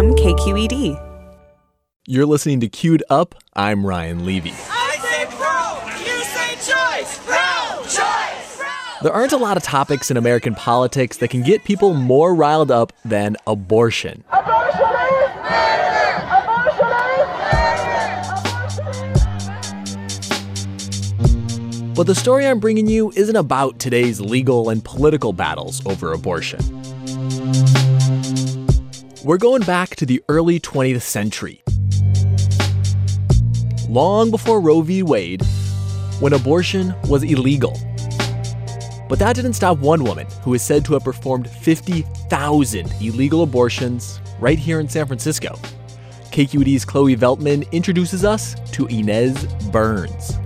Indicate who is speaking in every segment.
Speaker 1: from KQED.
Speaker 2: You're listening to Queued Up. I'm Ryan Levi.
Speaker 3: I say pro, you say choice. Pro, choice. Pro.
Speaker 2: There aren't a lot of topics in American politics that can get people more riled up than abortion.
Speaker 4: Abortion is murder! Abortion is murder!
Speaker 2: But the story I'm bringing you isn't about today's legal and political battles over abortion. We're going back to the early 20th century. Long before Roe v. Wade, when abortion was illegal. But that didn't stop one woman who is said to have performed 50,000 illegal abortions right here in San Francisco. KQED's Chloe Veltman introduces us to Inez Burns.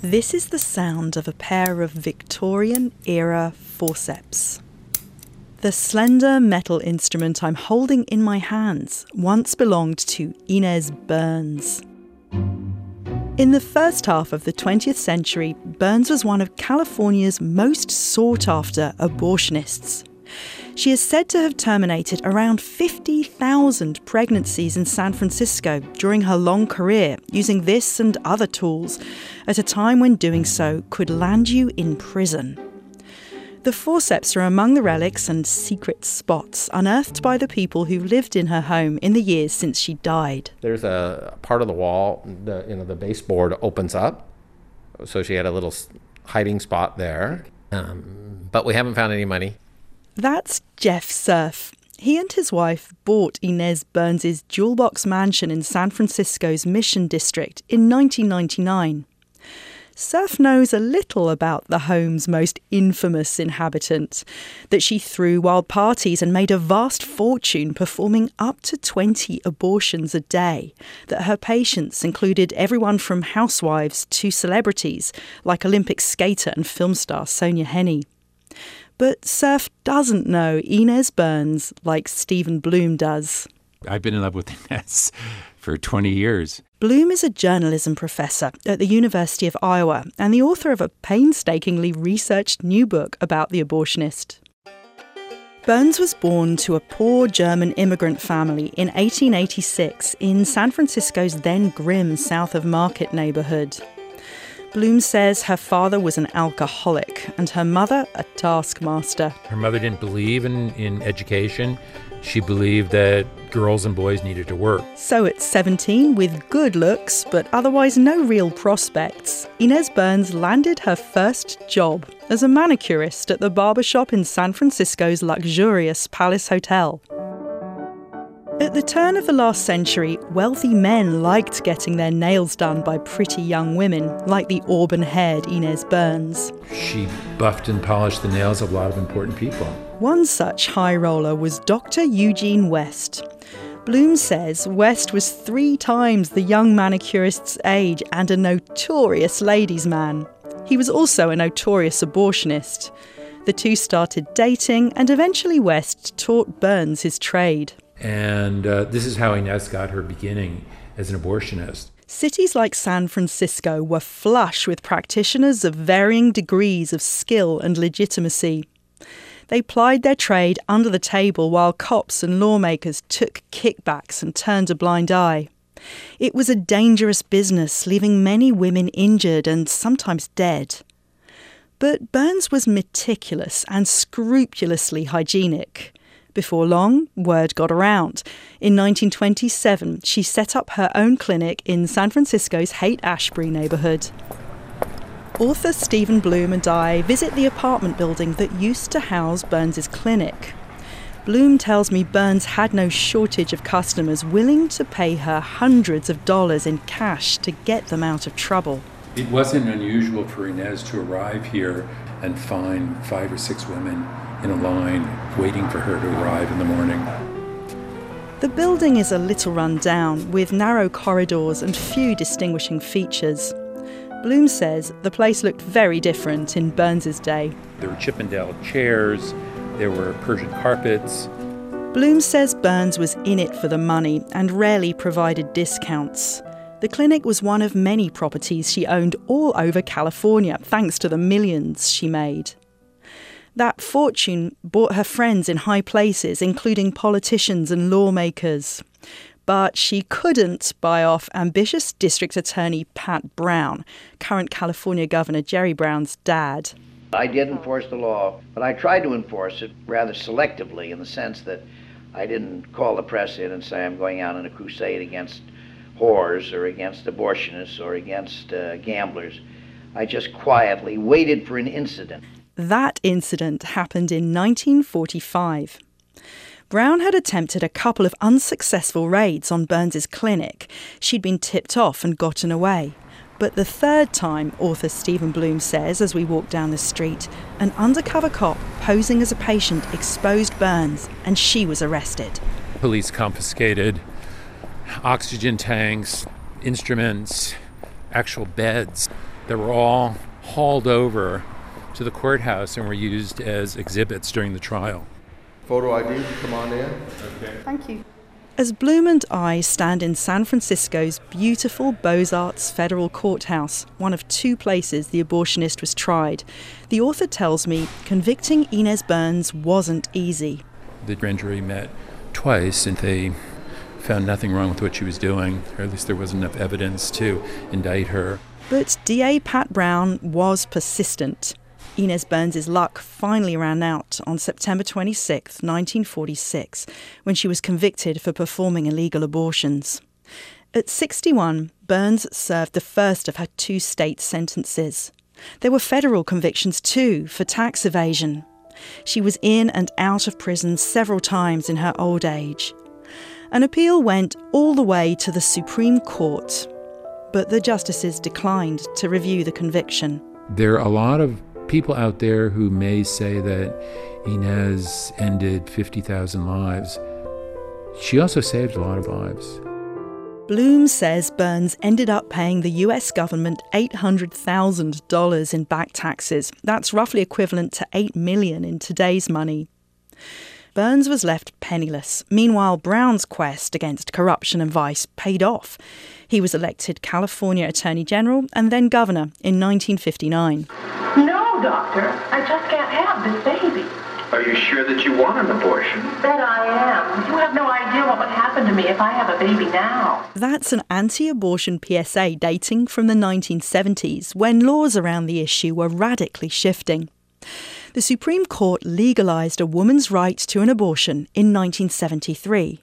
Speaker 5: This is the sound of a pair of Victorian era forceps. The slender metal instrument I'm holding in my hands once belonged to Inez Burns. In the first half of the 20th century, Burns was one of California's most sought after abortionists. She is said to have terminated around 50,000 pregnancies in San Francisco during her long career using this and other tools at a time when doing so could land you in prison. The forceps are among the relics and secret spots unearthed by the people who lived in her home in the years since she died.
Speaker 6: There's a part of the wall, the you know the baseboard opens up, so she had a little hiding spot there. Um, but we haven't found any money.
Speaker 5: That's Jeff Surf. He and his wife bought Inez Burns's jewel box mansion in San Francisco's Mission District in 1999. Surf knows a little about the home's most infamous inhabitant, that she threw wild parties and made a vast fortune performing up to 20 abortions a day, that her patients included everyone from housewives to celebrities like Olympic skater and film star Sonja Henie. But Surf doesn't know Inez Burns like Stephen Bloom does.
Speaker 7: I've been in love with Inez for 20 years.
Speaker 5: Bloom is a journalism professor at the University of Iowa and the author of a painstakingly researched new book about the abortionist. Burns was born to a poor German immigrant family in 1886 in San Francisco's then grim South of Market neighborhood. Bloom says her father was an alcoholic and her mother a taskmaster.
Speaker 7: Her mother didn't believe in, in education. She believed that girls and boys needed to work.
Speaker 5: So at 17, with good looks but otherwise no real prospects, Inez Burns landed her first job as a manicurist at the barber shop in San Francisco's luxurious Palace Hotel. At the turn of the last century, wealthy men liked getting their nails done by pretty young women, like the auburn haired Inez Burns.
Speaker 7: She buffed and polished the nails of a lot of important people.
Speaker 5: One such high roller was Dr. Eugene West. Bloom says West was three times the young manicurist's age and a notorious ladies' man. He was also a notorious abortionist. The two started dating, and eventually West taught Burns his trade.
Speaker 7: And uh, this is how Inez got her beginning as an abortionist.
Speaker 5: Cities like San Francisco were flush with practitioners of varying degrees of skill and legitimacy. They plied their trade under the table while cops and lawmakers took kickbacks and turned a blind eye. It was a dangerous business, leaving many women injured and sometimes dead. But Burns was meticulous and scrupulously hygienic. Before long, word got around. In 1927, she set up her own clinic in San Francisco's Haight Ashbury neighborhood. Author Stephen Bloom and I visit the apartment building that used to house Burns's clinic. Bloom tells me Burns had no shortage of customers willing to pay her hundreds of dollars in cash to get them out of trouble.
Speaker 7: It wasn't unusual for Inez to arrive here and find five or six women in a line waiting for her to arrive in the morning.
Speaker 5: The building is a little run down, with narrow corridors and few distinguishing features. Bloom says the place looked very different in Burns's day.
Speaker 7: There were Chippendale chairs, there were Persian carpets.
Speaker 5: Bloom says Burns was in it for the money and rarely provided discounts. The clinic was one of many properties she owned all over California, thanks to the millions she made. That fortune bought her friends in high places, including politicians and lawmakers. But she couldn't buy off ambitious District Attorney Pat Brown, current California Governor Jerry Brown's dad.
Speaker 1: I did enforce the law, but I tried to enforce it rather selectively in the sense that I didn't call the press in and say I'm going out on a crusade against whores or against abortionists or against uh, gamblers. I just quietly waited for an incident.
Speaker 5: That incident happened in 1945. Brown had attempted a couple of unsuccessful raids on Burns's clinic. She'd been tipped off and gotten away. But the third time, author Stephen Bloom says as we walked down the street, an undercover cop posing as a patient exposed Burns and she was arrested.
Speaker 7: Police confiscated oxygen tanks, instruments, actual beds that were all hauled over to the courthouse and were used as exhibits during the trial.
Speaker 8: Photo ID, come on in.
Speaker 5: Thank you. As Bloom and I stand in San Francisco's beautiful Beaux Arts Federal Courthouse, one of two places the abortionist was tried, the author tells me convicting Inez Burns wasn't easy.
Speaker 7: The grand jury met twice and they found nothing wrong with what she was doing, or at least there wasn't enough evidence to indict her.
Speaker 5: But DA Pat Brown was persistent. Inez Burns' luck finally ran out on September 26, 1946, when she was convicted for performing illegal abortions. At 61, Burns served the first of her two state sentences. There were federal convictions too for tax evasion. She was in and out of prison several times in her old age. An appeal went all the way to the Supreme Court, but the justices declined to review the conviction.
Speaker 7: There are a lot of people out there who may say that Inez ended 50,000 lives. She also saved a lot of lives.
Speaker 5: Bloom says Burns ended up paying the US government $800,000 in back taxes. That's roughly equivalent to 8 million in today's money. Burns was left penniless. Meanwhile, Brown's quest against corruption and vice paid off. He was elected California Attorney General and then governor in 1959.
Speaker 4: No, doctor. I just can't have this baby.
Speaker 9: Are you sure that you want an abortion?
Speaker 4: Bet I am. You have no idea what would happen to me if I have a baby now.
Speaker 5: That's an anti abortion PSA dating from the 1970s when laws around the issue were radically shifting. The Supreme Court legalised a woman's right to an abortion in 1973.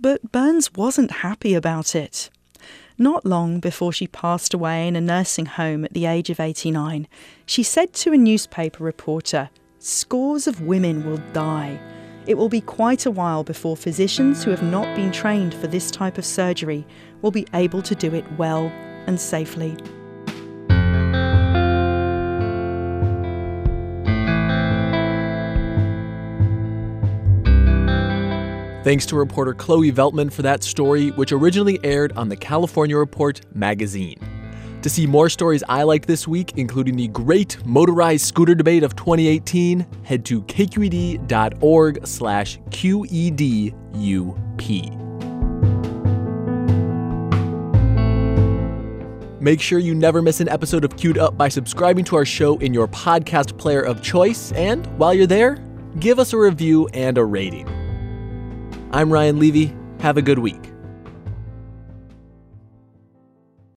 Speaker 5: But Burns wasn't happy about it. Not long before she passed away in a nursing home at the age of 89, she said to a newspaper reporter, Scores of women will die. It will be quite a while before physicians who have not been trained for this type of surgery will be able to do it well and safely.
Speaker 2: Thanks to reporter Chloe Veltman for that story, which originally aired on the California Report magazine. To see more stories I like this week, including the great motorized scooter debate of 2018, head to kqed.org slash QEDUP. Make sure you never miss an episode of Queued Up by subscribing to our show in your podcast player of choice, and while you're there, give us a review and a rating. I'm Ryan Levi. Have a good week.